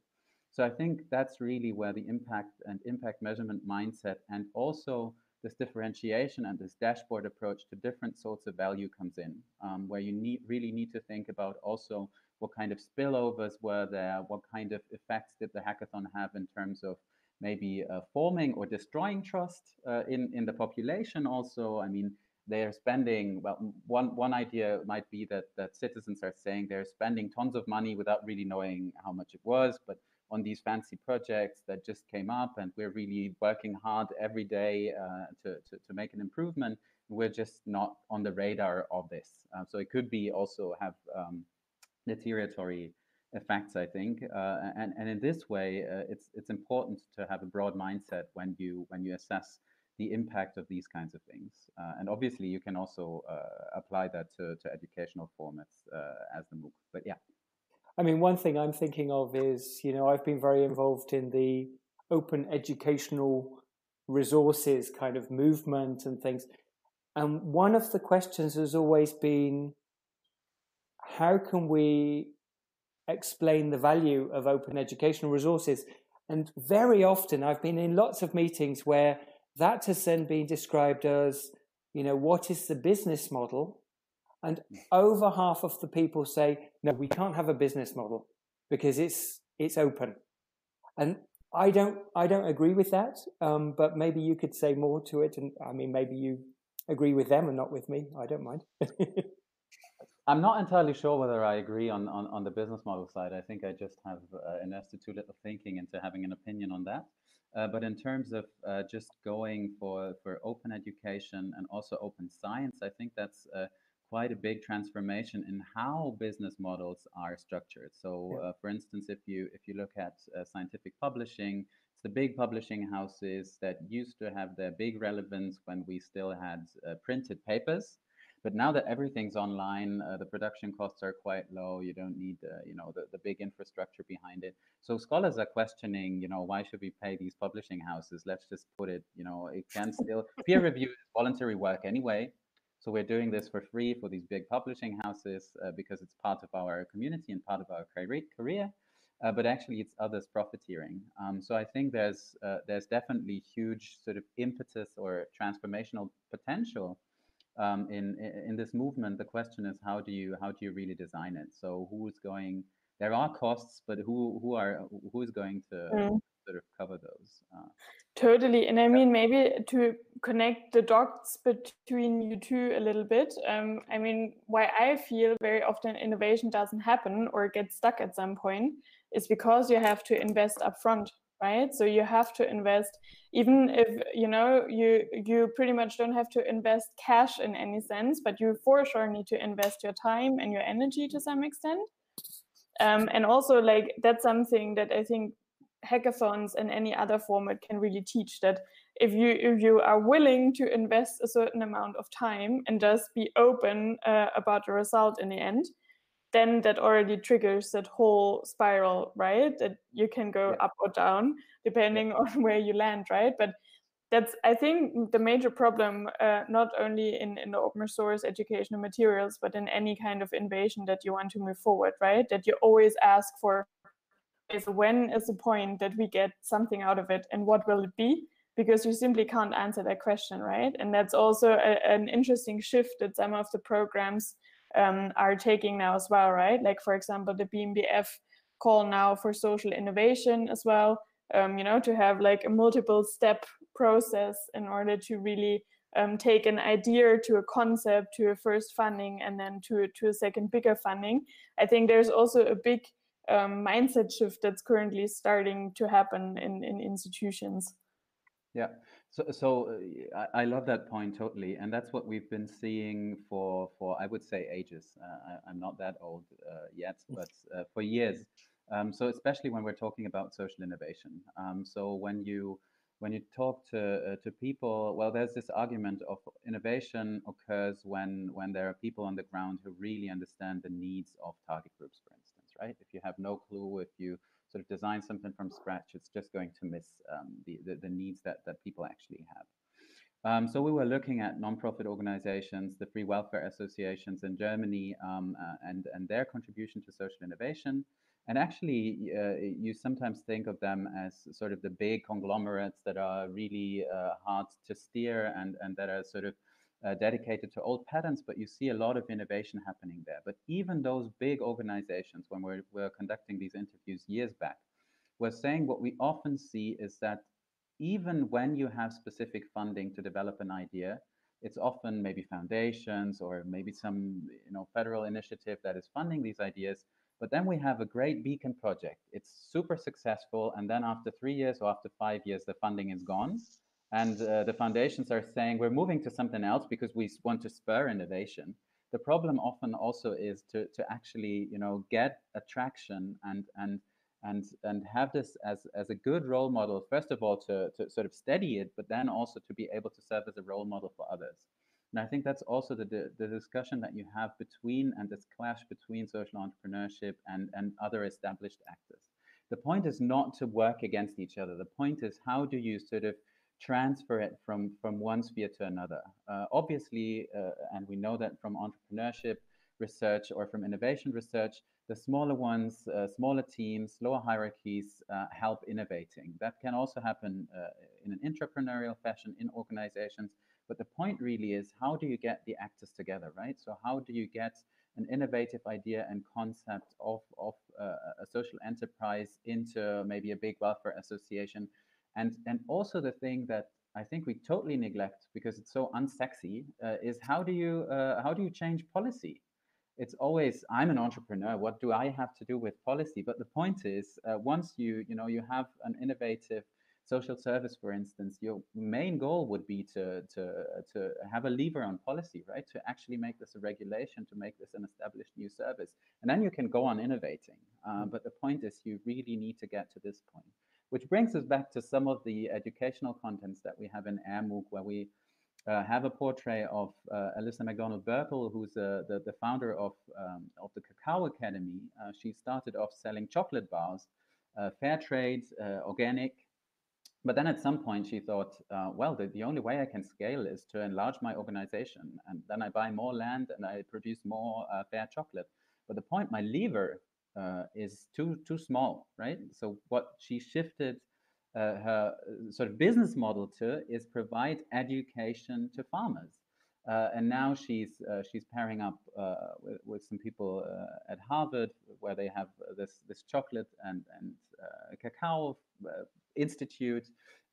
So I think that's really where the impact and impact measurement mindset and also this differentiation and this dashboard approach to different sorts of value comes in, um, where you need really need to think about also what kind of spillovers were there, what kind of effects did the hackathon have in terms of maybe uh, forming or destroying trust uh, in in the population. Also, I mean, they are spending well. One one idea might be that that citizens are saying they're spending tons of money without really knowing how much it was, but on these fancy projects that just came up and we're really working hard every day uh, to, to, to, make an improvement we're just not on the radar of this uh, so it could be also have um, deterioratory effects i think uh, and, and in this way uh, it's it's important to have a broad mindset when you when you assess the impact of these kinds of things uh, and obviously you can also uh, apply that to, to educational formats as the mooc but yeah I mean, one thing I'm thinking of is, you know, I've been very involved in the open educational resources kind of movement and things. And one of the questions has always been how can we explain the value of open educational resources? And very often I've been in lots of meetings where that has then been described as, you know, what is the business model? And over half of the people say, no, we can't have a business model because it's, it's open. And I don't, I don't agree with that. Um, but maybe you could say more to it. And I mean, maybe you agree with them and not with me. I don't mind. I'm not entirely sure whether I agree on, on, on the business model side. I think I just have uh, invested too little thinking into having an opinion on that. Uh, but in terms of uh, just going for, for open education and also open science, I think that's uh, quite a big transformation in how business models are structured. So, uh, for instance, if you if you look at uh, scientific publishing, it's the big publishing houses that used to have their big relevance when we still had uh, printed papers. But now that everything's online, uh, the production costs are quite low. You don't need, uh, you know, the, the big infrastructure behind it. So scholars are questioning, you know, why should we pay these publishing houses? Let's just put it, you know, it can still peer review is voluntary work anyway. So we're doing this for free for these big publishing houses uh, because it's part of our community and part of our career. Uh, but actually, it's others profiteering. Um, so I think there's uh, there's definitely huge sort of impetus or transformational potential um, in in this movement. The question is how do you how do you really design it? So who's going? There are costs, but who who are who is going to mm. sort of cover those? Uh, Totally. And I mean, maybe to connect the dots between you two a little bit, um, I mean, why I feel very often innovation doesn't happen or gets stuck at some point is because you have to invest upfront, right? So you have to invest, even if, you know, you, you pretty much don't have to invest cash in any sense, but you for sure need to invest your time and your energy to some extent. Um, and also like that's something that I think hackathons and any other format can really teach that if you if you are willing to invest a certain amount of time and just be open uh, about the result in the end then that already triggers that whole spiral right that you can go yeah. up or down depending yeah. on where you land right but that's i think the major problem uh, not only in, in the open source educational materials but in any kind of innovation that you want to move forward right that you always ask for is when is the point that we get something out of it and what will it be? Because you simply can't answer that question, right? And that's also a, an interesting shift that some of the programs um, are taking now as well, right? Like, for example, the BMBF call now for social innovation as well, um, you know, to have like a multiple step process in order to really um, take an idea to a concept to a first funding and then to, to a second bigger funding. I think there's also a big um, mindset shift that's currently starting to happen in, in institutions. Yeah, so so uh, I, I, love that point totally, and that's what we've been seeing for for I would say ages. Uh, I, am not that old uh, yet, but uh, for years. Um, so especially when we're talking about social innovation. Um, so when you when you talk to uh, to people, well, there's this argument of innovation occurs when when there are people on the ground who really understand the needs of target groups, for instance, right? If you have no clue, if you sort of design something from scratch, it's just going to miss um, the, the, the needs that that people actually have. Um, so we were looking at nonprofit organizations, the free welfare associations in Germany, um, uh, and and their contribution to social innovation. And actually, uh, you sometimes think of them as sort of the big conglomerates that are really uh, hard to steer and, and that are sort of uh, dedicated to old patterns, but you see a lot of innovation happening there. But even those big organizations, when we're, we're conducting these interviews years back, we're saying what we often see is that even when you have specific funding to develop an idea, it's often maybe foundations or maybe some you know federal initiative that is funding these ideas but then we have a great beacon project. It's super successful. And then after three years or after five years, the funding is gone. And uh, the foundations are saying we're moving to something else because we want to spur innovation. The problem often also is to, to actually, you know, get attraction and and and and have this as as a good role model. First of all, to to sort of steady it, but then also to be able to serve as a role model for others. And I think that's also the, the, the, discussion that you have between and this clash between social entrepreneurship and, and other established actors. The point is not to work against each other. The point is how do you sort of transfer it from, from one sphere to another? Uh, obviously, uh, and we know that from entrepreneurship research or from innovation research, the smaller ones, uh, smaller teams, lower hierarchies uh, help innovating. That can also happen uh, in an entrepreneurial fashion in organizations but the point really is how do you get the actors together, right? So how do you get an innovative idea and concept of, of uh, a social enterprise into maybe a big welfare association? And, and also the thing that I think we totally neglect because it's so unsexy uh, is how do you uh, how do you change policy? It's always I'm an entrepreneur. What do I have to do with policy? But the point is, uh, once you you know you have an innovative social service, for instance, your main goal would be to, to, to have a lever on policy, right? To actually make this a regulation, to make this an established new service. And then you can go on innovating. Uh, but the point is, you really need to get to this point. Which brings us back to some of the educational contents that we have in AirMOOC, where we uh, have a portrait of uh, Alyssa McDonald Burkle, who's uh, the, the founder of, um, of the Cacao Academy. Uh, she started off selling chocolate bars, uh, fair trade, uh, organic, but then at some point she thought, well, the, the only way I can scale is to enlarge my organization. And then I buy more land and I produce more fair chocolate. But the point, my lever uh, is too, too small, right? So what she shifted uh, her uh, sort of business model to is provide education to farmers. Uh, and now she's she's pairing up with, with some people at Harvard, where they have this this chocolate and and cacao institute.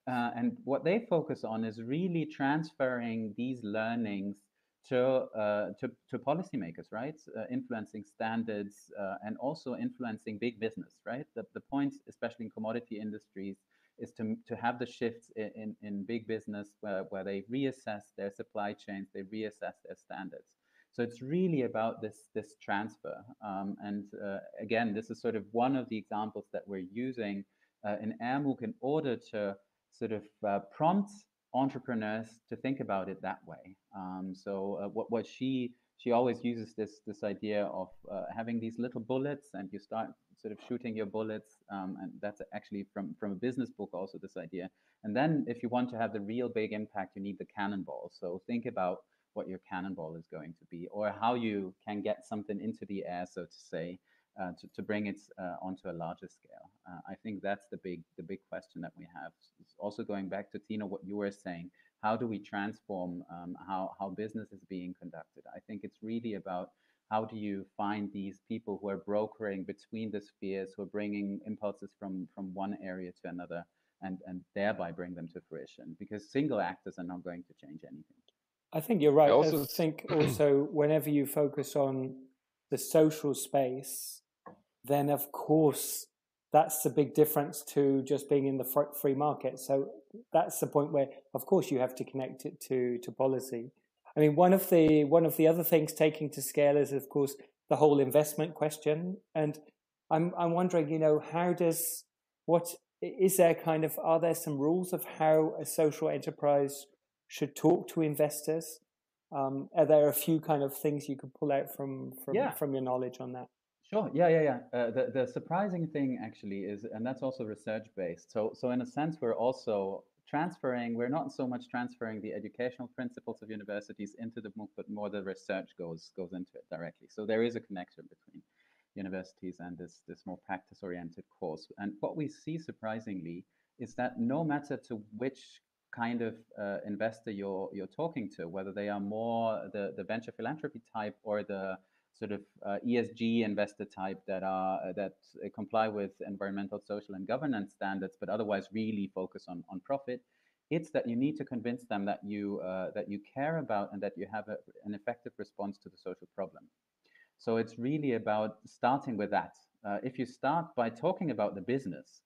Uh, and what they focus on is really transferring these learnings to, uh, to, to policymakers, right? Uh, influencing standards uh, and also influencing big business, right? The, the point, especially in commodity industries, is to, to have the shifts in, in, in big business where, where they reassess their supply chains, they reassess their standards. So it's really about this, this transfer. Um, and uh, again, this is sort of one of the examples that we're using uh, in AirMOOC in order to sort of uh, prompt entrepreneurs to think about it that way. Um, so uh, what, what she she always uses this this idea of uh, having these little bullets and you start sort of shooting your bullets um, and that's actually from from a business book also this idea. And then if you want to have the real big impact you need the cannonball. So think about what your cannonball is going to be or how you can get something into the air so to say uh, to, to bring it uh, onto a larger scale. Uh, I think that's the big the big question that we have. It's also going back to Tina, what you were saying, how do we transform um, how how business is being conducted? I think it's really about how do you find these people who are brokering between the spheres, who are bringing impulses from from one area to another, and and thereby bring them to fruition? Because single actors are not going to change anything. I think you're right. I also I think also whenever you focus on the social space, then of course that's the big difference to just being in the free market. So that's the point where, of course, you have to connect it to to policy. I mean, one of the one of the other things taking to scale is, of course, the whole investment question. And I'm I'm wondering, you know, how does what is there kind of are there some rules of how a social enterprise should talk to investors? Um, are there a few kind of things you could pull out from from yeah. from your knowledge on that? Sure. Yeah, yeah, yeah. Uh, the the surprising thing actually is, and that's also research based. So so in a sense, we're also transferring. We're not so much transferring the educational principles of universities into the MOOC, but more the research goes goes into it directly. So there is a connection between universities and this this more practice oriented course. And what we see surprisingly is that no matter to which kind of uh, investor you're you're talking to, whether they are more the the venture philanthropy type or the sort of uh, ESG investor type that are uh, that uh, comply with environmental, social, and governance standards, but otherwise really focus on on profit. It's that you need to convince them that you uh, that you care about and that you have a, an effective response to the social problem. So it's really about starting with that. Uh, if you start by talking about the business,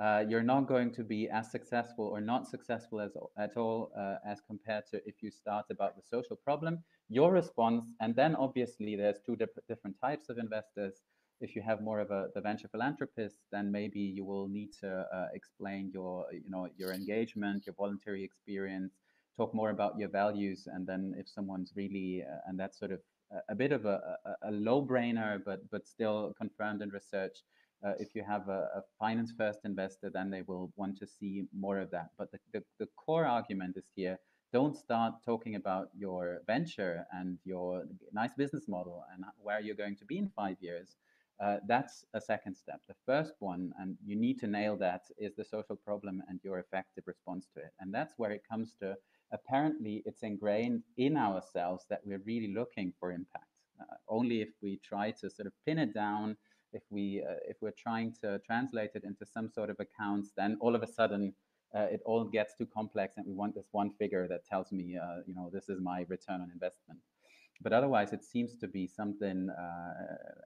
uh, you're not going to be as successful or not successful as at all uh, as compared to if you start about the social problem your response and then obviously there's two dip different types of investors. If you have more of a the venture philanthropist then maybe you will need to uh, explain your you know your engagement your voluntary experience talk more about your values and then if someone's really uh, and that's sort of a, a bit of a, a, a low brainer but but still confirmed in research uh, if you have a, a, finance first investor, then they will want to see more of that. But the, the, the, core argument is here don't start talking about your venture and your nice business model and where you're going to be in five years. Uh, that's a second step. The first one, and you need to nail that, is the social problem and your effective response to it. And that's where it comes to apparently it's ingrained in ourselves that we're really looking for impact. Uh, only if we try to sort of pin it down if we uh, if we're trying to translate it into some sort of accounts, then all of a sudden uh, it all gets too complex, and we want this one figure that tells me, uh, you know, this is my return on investment. But otherwise, it seems to be something, uh,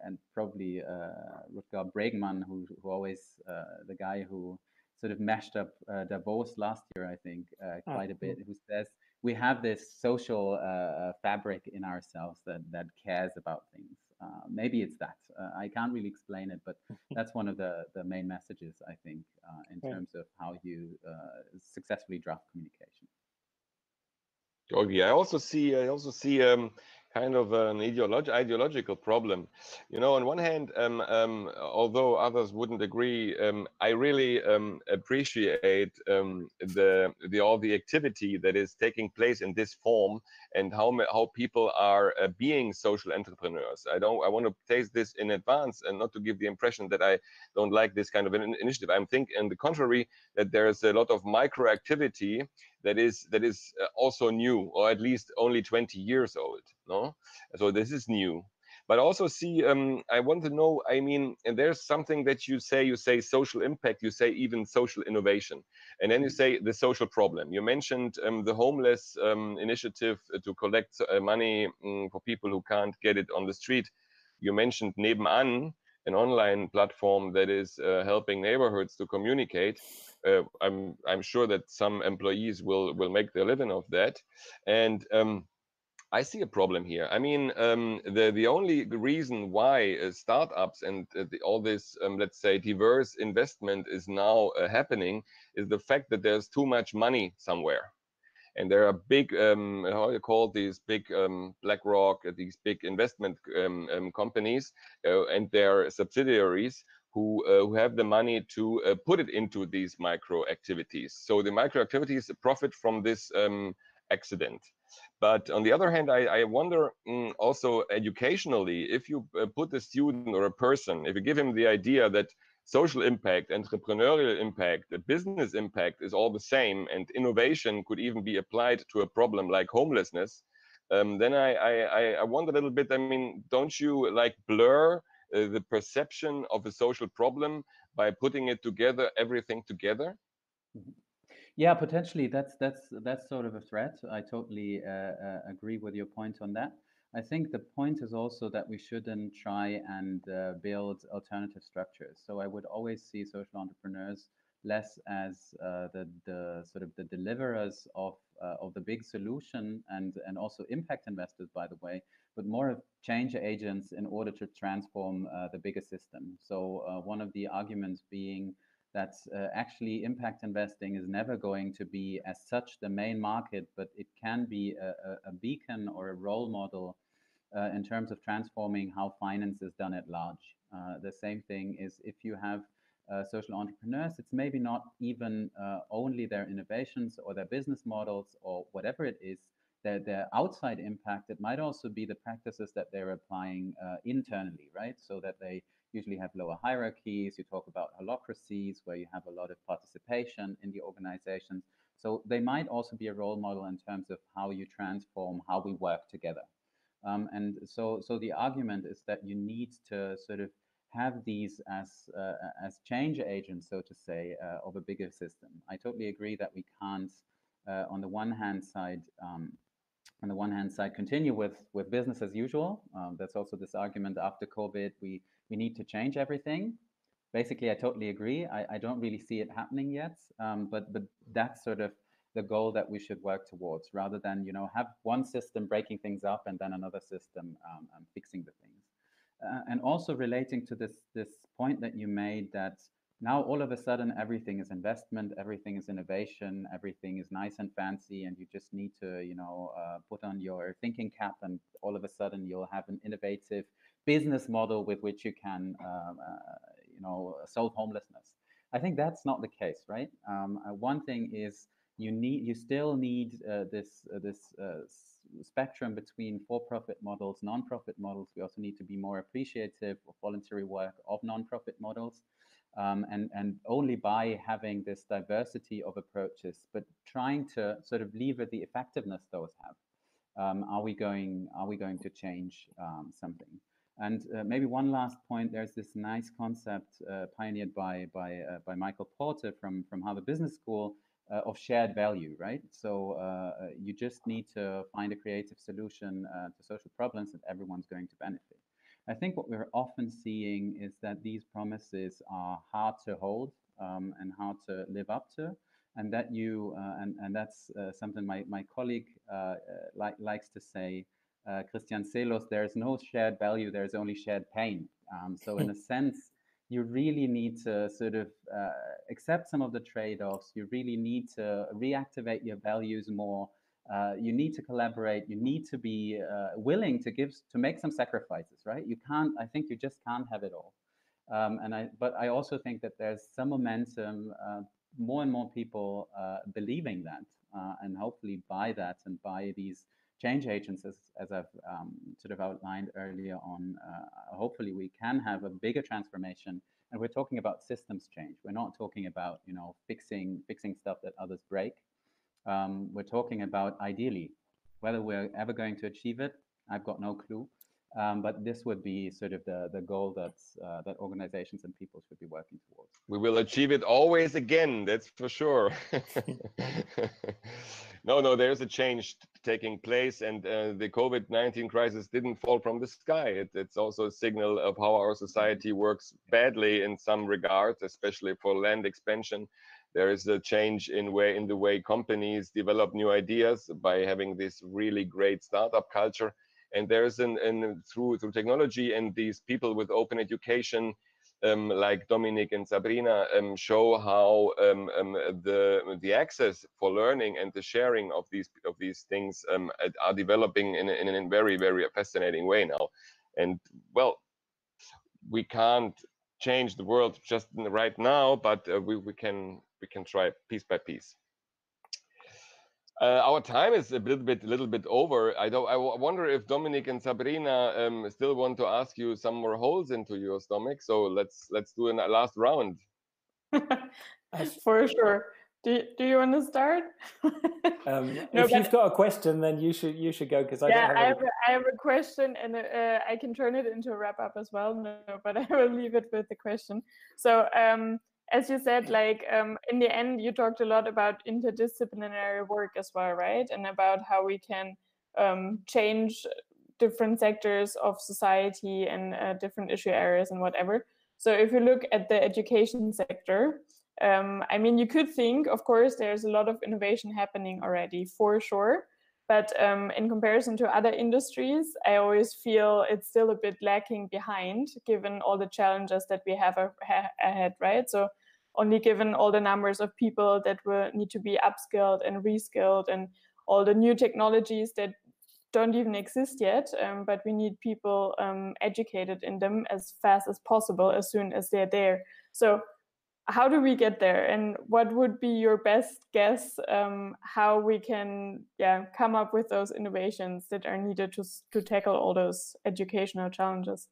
and probably uh, Rutger Bregman, who who always uh, the guy who sort of mashed up Davos last year, I think, ah, quite a bit, who says we have this social fabric in ourselves that that cares about things. Uh, maybe it's that. Uh, I can't really explain it, but that's one of the, the main messages, I think, uh, in yeah. terms of how you uh, successfully draft communication. Okay, I also see. I also see um, kind of an ideolog ideological problem. You know, on one hand, um, um, although others wouldn't agree, um, I really um, appreciate um, the the all the activity that is taking place in this form and how how people are uh, being social entrepreneurs. I don't. I want to taste this in advance and not to give the impression that I don't like this kind of an initiative. I'm thinking, on the contrary, that there is a lot of micro activity that is that is uh, also new or at least only 20 years old no? So this is new. But also see um, i want to know i mean and there's something that you say you say social impact you say even social innovation and then you mm-hmm. say the social problem. You mentioned um, the homeless um, initiative to collect uh, money um, for people who can't get it on the street. You mentioned nebenan an online platform that is uh, helping neighborhoods to communicate uh, I'm I'm sure that some employees will will make their living of that, and um, I see a problem here. I mean, um, the the only reason why uh, startups and uh, the, all this, um, let's say, diverse investment is now uh, happening is the fact that there's too much money somewhere, and there are big, um, how you call these big um, BlackRock, these big investment um, um, companies, uh, and their subsidiaries who, uh, who have the money to uh, put it into these micro activities. So the micro activities profit from this um, accident. But on the other hand, I, I wonder mm, also educationally, if you uh, put a student or a person, if you give him the idea that social impact, entrepreneurial impact, the business impact is all the same, and innovation could even be applied to a problem like homelessness, um, then I, I, I wonder a little bit. I mean, don't you like blur the perception of a social problem by putting it together, everything together? Mm-hmm. Yeah, potentially that's that's that's sort of a threat. I totally uh, uh, agree with your point on that. I think the point is also that we shouldn't try and uh, build alternative structures. So I would always see social entrepreneurs less as uh, the the sort of the deliverers of uh, of the big solution and and also impact investors, by the way, but more of change agents in order to transform uh, the bigger system. So uh, one of the arguments being that uh, actually impact investing is never going to be as such the main market, but it can be a, a beacon or a role model uh, in terms of transforming how finance is done at large. Uh, the same thing is if you have uh, social entrepreneurs, it's maybe not even only their innovations or their business models or whatever it is, their, their outside impact. It might also be the practices that they're applying uh, internally, right? So that they usually have lower hierarchies. You talk about holacracies where you have a lot of participation in the organizations. So they might also be a role model in terms of how you transform how we work together. Um, and so, so the argument is that you need to sort of have these as uh, as change agents, so to say, uh, of a bigger system. I totally agree that we can't, uh, on the one hand side, um, on the one hand side, continue with with business as usual. Um, that's also this argument after COVID. We we need to change everything. Basically, I totally agree. I, I don't really see it happening yet, um, but but that's sort of the goal that we should work towards, rather than you know have one system breaking things up and then another system um, fixing the things. Uh, and also relating to this this point that you made that now all of a sudden everything is investment everything is innovation everything is nice and fancy and you just need to you know uh, put on your thinking cap and all of a sudden you'll have an innovative business model with which you can um, uh, you know solve homelessness. I think that's not the case right? Um, uh, one thing is you need you still need uh, this uh, this uh, spectrum between for-profit models non-profit models. We also need to be more appreciative of voluntary work of non-profit models um, and and only by having this diversity of approaches, but trying to sort of lever the effectiveness those have. Um, are we going are we going to change um, something? And uh, maybe one last point. There's this nice concept uh, pioneered by by uh, by Michael Porter from from Harvard Business School uh, of shared value, right? So uh, you just need to find a creative solution uh, to social problems that everyone's going to benefit. I think what we're often seeing is that these promises are hard to hold um, and hard to live up to. And that you, uh, and, and that's uh, something my, my colleague uh, uh li likes to say, uh, Christian Seelos, there's no shared value, there's only shared pain. Um, so, in a sense, you really need to sort of uh, accept some of the trade offs. You really need to reactivate your values more uh, you need to collaborate. You need to be uh, willing to give to make some sacrifices right? You can't i think you just can't have it all. Um, and i but i also think that there's some momentum uh, more and more people uh, believing that uh, and hopefully by that and by these change agents as, as i've um, sort of outlined earlier on hopefully we can have a bigger transformation. And we're talking about systems change. We're not talking about you know fixing fixing stuff that others break um, we're talking about ideally. Whether we're ever going to achieve it, I've got no clue. Um, but this would be sort of the, the goal that's, uh, that organizations and people should be working towards. We will achieve it always again, that's for sure. no, no, there's a change taking place, and uh, the COVID 19 crisis didn't fall from the sky. It, it's also a signal of how our society works badly in some regards, especially for land expansion there is a change in way in the way companies develop new ideas by having this really great startup culture. And there's an, an through through technology and these people with open education um, like Dominic and Sabrina um, show how um, um the the access for learning and the sharing of these of these things um, are developing in, in a very very fascinating way now, and well, we can't change the world just right now, but uh, we we can we can try piece by piece. Uh, our time is a little bit, little bit over. I don't. I wonder if Dominic and Sabrina um, still want to ask you some more holes into your stomach. So let's let's do a last round. For sure. Do, do you want to start? um, no, if you've got a question, then you should you should go because I yeah, have I have, a, I have a question and uh, I can turn it into a wrap up as well. No, but I will leave it with the question. So um, as you said, like um, in the end, you talked a lot about interdisciplinary work as well, right? And about how we can um, change different sectors of society and uh, different issue areas and whatever. So if you look at the education sector, um, I mean, you could think, of course, there's a lot of innovation happening already for sure. But um, in comparison to other industries, I always feel it's still a bit lacking behind, given all the challenges that we have ahead, right? So only given all the numbers of people that will need to be upskilled and reskilled and all the new technologies that don't even exist yet, um, but we need people um, educated in them as fast as possible as soon as they're there. So how do we get there? And what would be your best guess um, how we can yeah come up with those innovations that are needed to, to tackle all those educational challenges?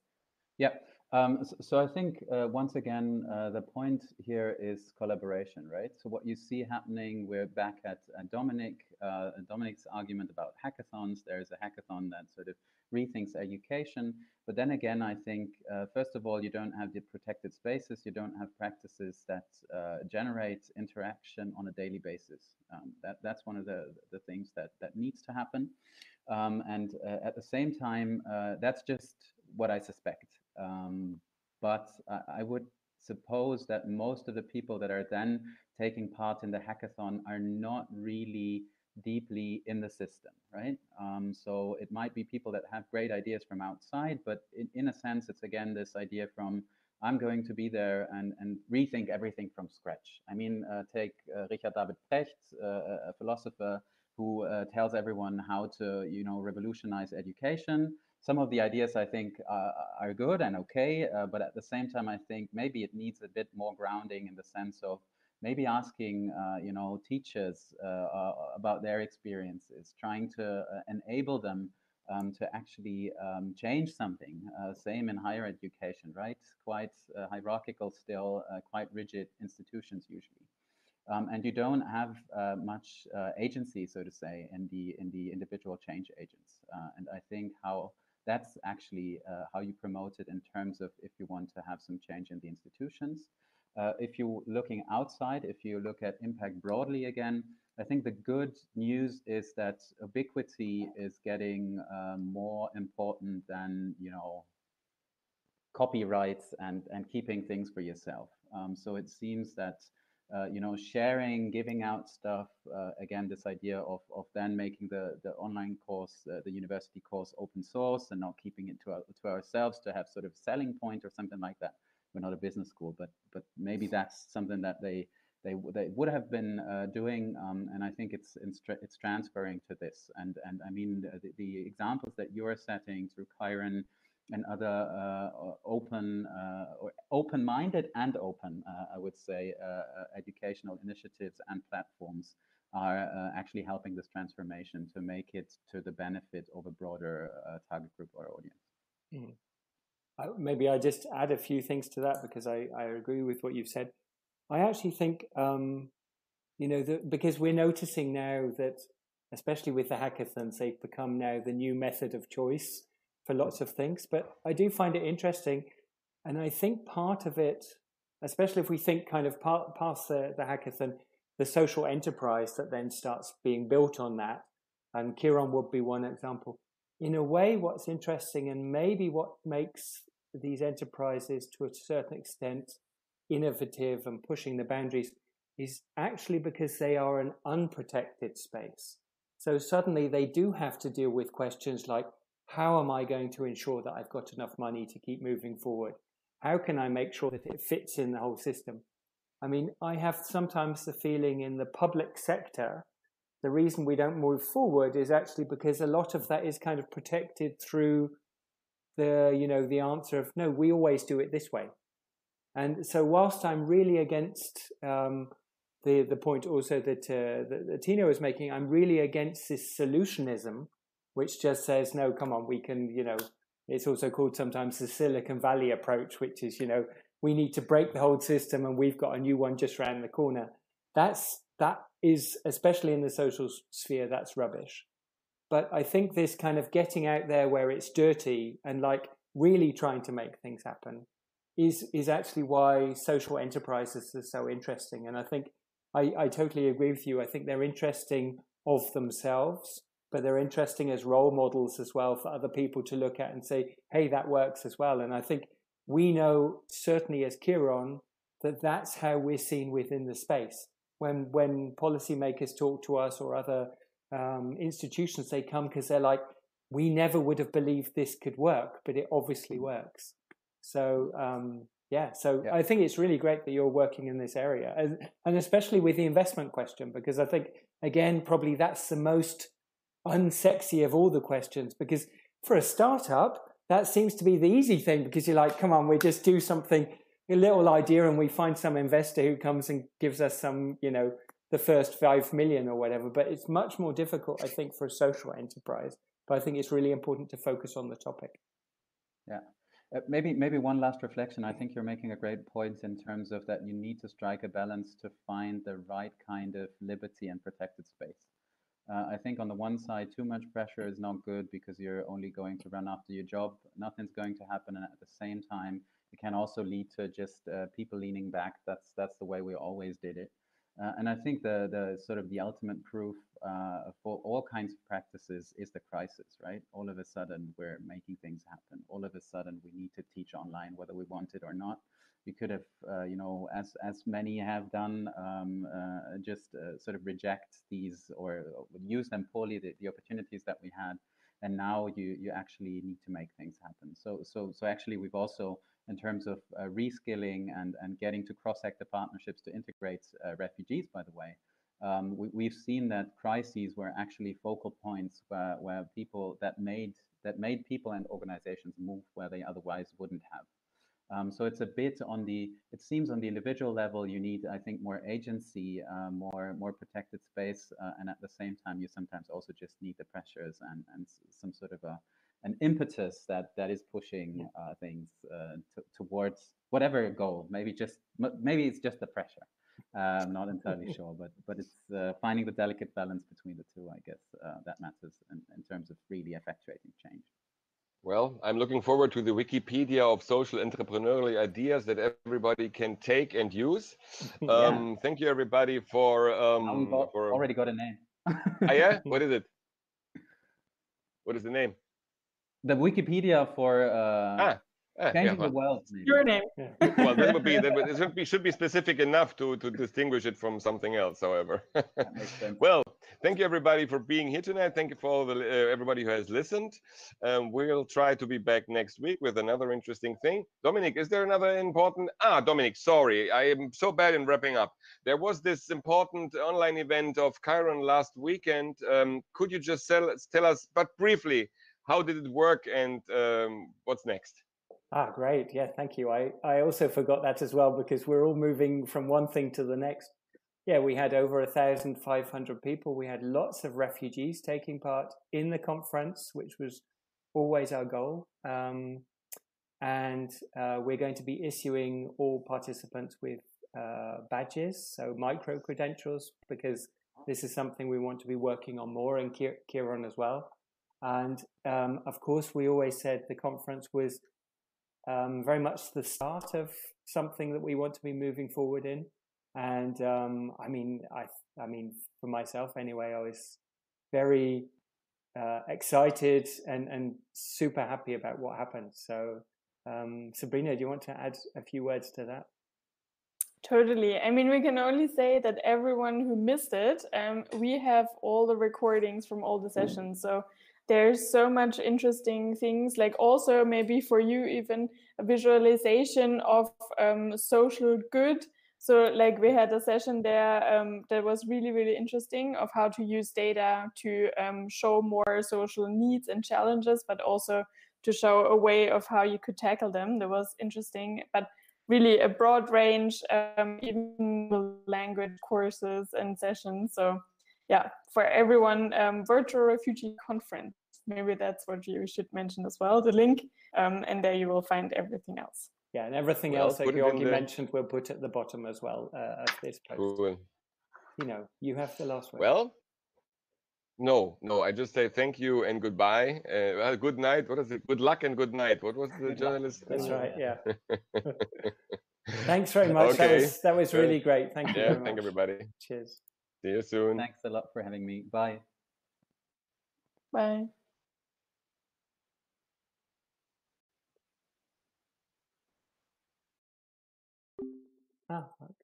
Yeah um, so, so, i think uh, once again uh, the point here is collaboration right so what you see happening we're back at uh, dominic uh, dominic's argument about hackathons there's a hackathon that sort of rethinks education. But then again, I think, uh, first of all, you don't have the protected spaces, you don't have practices that uh, generate interaction on a daily basis. Um, that, that's one of the, the things that, that needs to happen. Um, and at the same time, that's just what I suspect. Um, but I, I would suppose that most of the people that are then taking part in the hackathon are not really deeply in the system, right? Um, so it might be people that have great ideas from outside, but in, in a sense, it's again this idea from I'm going to be there and, and rethink everything from scratch. I mean, uh, take uh, Richard David Precht, uh, a philosopher who uh, tells everyone how to, you know, revolutionize education. Some of the ideas I think are good and okay, uh, but at the same time, I think maybe it needs a bit more grounding in the sense of maybe asking uh, you know teachers uh, uh, about their experiences trying to enable them um, to actually um, change something. Uh, same in higher education, right? Quite uh, hierarchical still, uh, quite rigid institutions usually. Um, and you don't have much agency, so to say, in the in the individual change agents. and I think how that's actually how you promote it in terms of if you want to have some change in the institutions. Uh, if you're looking outside, if you look at impact broadly again, I think the good news is that ubiquity is getting um, more important than you know copyrights and and keeping things for yourself. Um, so it seems that uh, you know sharing, giving out stuff. Uh, again, this idea of of then making the the online course, uh, the university course, open source and not keeping it to our, to ourselves to have sort of selling point or something like that we're not a business school, but but maybe that's something that they they they would have been uh, doing, um, and I think it's it's transferring to this. And and I mean the, the examples that you're setting through Kiron and other uh, open uh, or open-minded and open, uh, I would say, educational initiatives and platforms are actually helping this transformation to make it to the benefit of a broader target group or audience. Mm. I, maybe I just add a few things to that because I, I agree with what you've said. I actually think, um, you know, because we're noticing now that, especially with the hackathons, they've become now the new method of choice for lots of things. But I do find it interesting. And I think part of it, especially if we think kind of past the, the hackathon, the social enterprise that then starts being built on that, and Kiron would be one example. In a way, what's interesting and maybe what makes these enterprises to a certain extent innovative and pushing the boundaries is actually because they are an unprotected space. So suddenly they do have to deal with questions like, how am I going to ensure that I've got enough money to keep moving forward? How can I make sure that it fits in the whole system? I mean, I have sometimes the feeling in the public sector, the reason we don't move forward is actually because a lot of that is kind of protected through the you know the answer of no we always do it this way and so whilst i'm really against um, the the point also that, uh, that, that tino is making i'm really against this solutionism which just says no come on we can you know it's also called sometimes the silicon valley approach which is you know we need to break the whole system and we've got a new one just around the corner that's that is especially in the social sphere that's rubbish but I think this kind of getting out there where it's dirty and like really trying to make things happen is is actually why social enterprises are so interesting. And I think I, I totally agree with you. I think they're interesting of themselves, but they're interesting as role models as well for other people to look at and say, hey, that works as well. And I think we know certainly as Kiron that that's how we're seen within the space. When when policymakers talk to us or other um, institutions they come because they're like, we never would have believed this could work, but it obviously works. So um, yeah, so yeah. I think it's really great that you're working in this area, and, and especially with the investment question, because I think again probably that's the most unsexy of all the questions. Because for a startup, that seems to be the easy thing because you're like, come on, we just do something, a little idea, and we find some investor who comes and gives us some, you know, the first five million or whatever. But it's much more difficult, I think, for a social enterprise. But I think it's really important to focus on the topic. Yeah. Uh, maybe maybe one last reflection. I think you're making a great point in terms of that you need to strike a balance to find the right kind of liberty and protected space. Uh, I think on the one side, too much pressure is not good because you're only going to run after your job. Nothing's going to happen, and at the same time, it can also lead to just uh, people leaning back. That's that's the way we always did it. Uh, and I think the the sort of the ultimate proof uh, for all kinds of practices is the crisis, right? All of a sudden, we're making things happen. All of a sudden, we need to teach online whether we want it or not. We could have, uh, you know, as as many have done, um, uh, just uh, sort of reject these or use them poorly the, the opportunities that we had, and now you you actually need to make things happen. So so so actually, we've also in terms of uh, reskilling and, and getting to cross-sector partnerships to integrate uh, refugees, by the way. Um, we, have seen that crises were actually focal points where, where people that made that made people and organizations move where they otherwise wouldn't have. Um, so it's a bit on the, it seems on the individual level, you need, I think, more agency, uh, more more protected space, uh, and at the same time, you sometimes also just need the pressures and and some sort of a an impetus that that is pushing uh, things uh, towards whatever goal. Maybe just maybe it's just the pressure. Uh, I'm not entirely sure, but but it's uh, finding the delicate balance between the two. I guess uh, that matters in, in terms of really effectuating change. Well, I'm looking forward to the Wikipedia of social entrepreneurial ideas that everybody can take and use. yeah. Um, thank you, everybody, for um, got, for already got a name. ah, yeah, what is it? What is the name? the Wikipedia for uh, ah, ah, changing yeah, well, the world. Maybe. Your name. well, that would be that would, it should be should be specific enough to to distinguish it from something else. However, well, thank you everybody for being here tonight. Thank you for all the uh, everybody who has listened. Um, we'll try to be back next week with another interesting thing. Dominic, is there another important? Ah, Dominic, sorry, I am so bad in wrapping up. There was this important online event of Kiron last weekend. Um, could you just tell, tell us, but briefly? how did it work and um, what's next? Ah, great. Yeah, thank you. I, I also forgot that as well because we're all moving from one thing to the next. Yeah, we had over 1,500 people. We had lots of refugees taking part in the conference, which was always our goal. Um, and uh, we're going to be issuing all participants with uh, badges, so micro credentials, because this is something we want to be working on more in Kiron as well. And um, of course, we always said the conference was um, very much the start of something that we want to be moving forward in. And um, I mean, I, I mean, for myself anyway, I was very uh, excited and, and super happy about what happened. So, um, Sabrina, do you want to add a few words to that? Totally. I mean, we can only say that everyone who missed it, um, we have all the recordings from all the sessions. So there's so much interesting things like also maybe for you even a visualization of um, social good so like we had a session there um, that was really really interesting of how to use data to um, show more social needs and challenges but also to show a way of how you could tackle them that was interesting but really a broad range um, even language courses and sessions so yeah, for everyone, um, virtual refugee conference. Maybe that's what you should mention as well, the link, um, and there you will find everything else. Yeah, and everything well, else that Gorgi the... mentioned, we'll put at the bottom as well uh, of this post. Cool. You know, you have the last word. Well, no, no. I just say thank you and goodbye. Uh, well, good night. What is it? Good luck and good night. What was the good journalist? Luck. That's right. Yeah. Thanks very much. Okay. That was that was really great. Thank you. Yeah. Thank everybody. Cheers. See you soon. Thanks a lot for having me. Bye. Bye. Ah.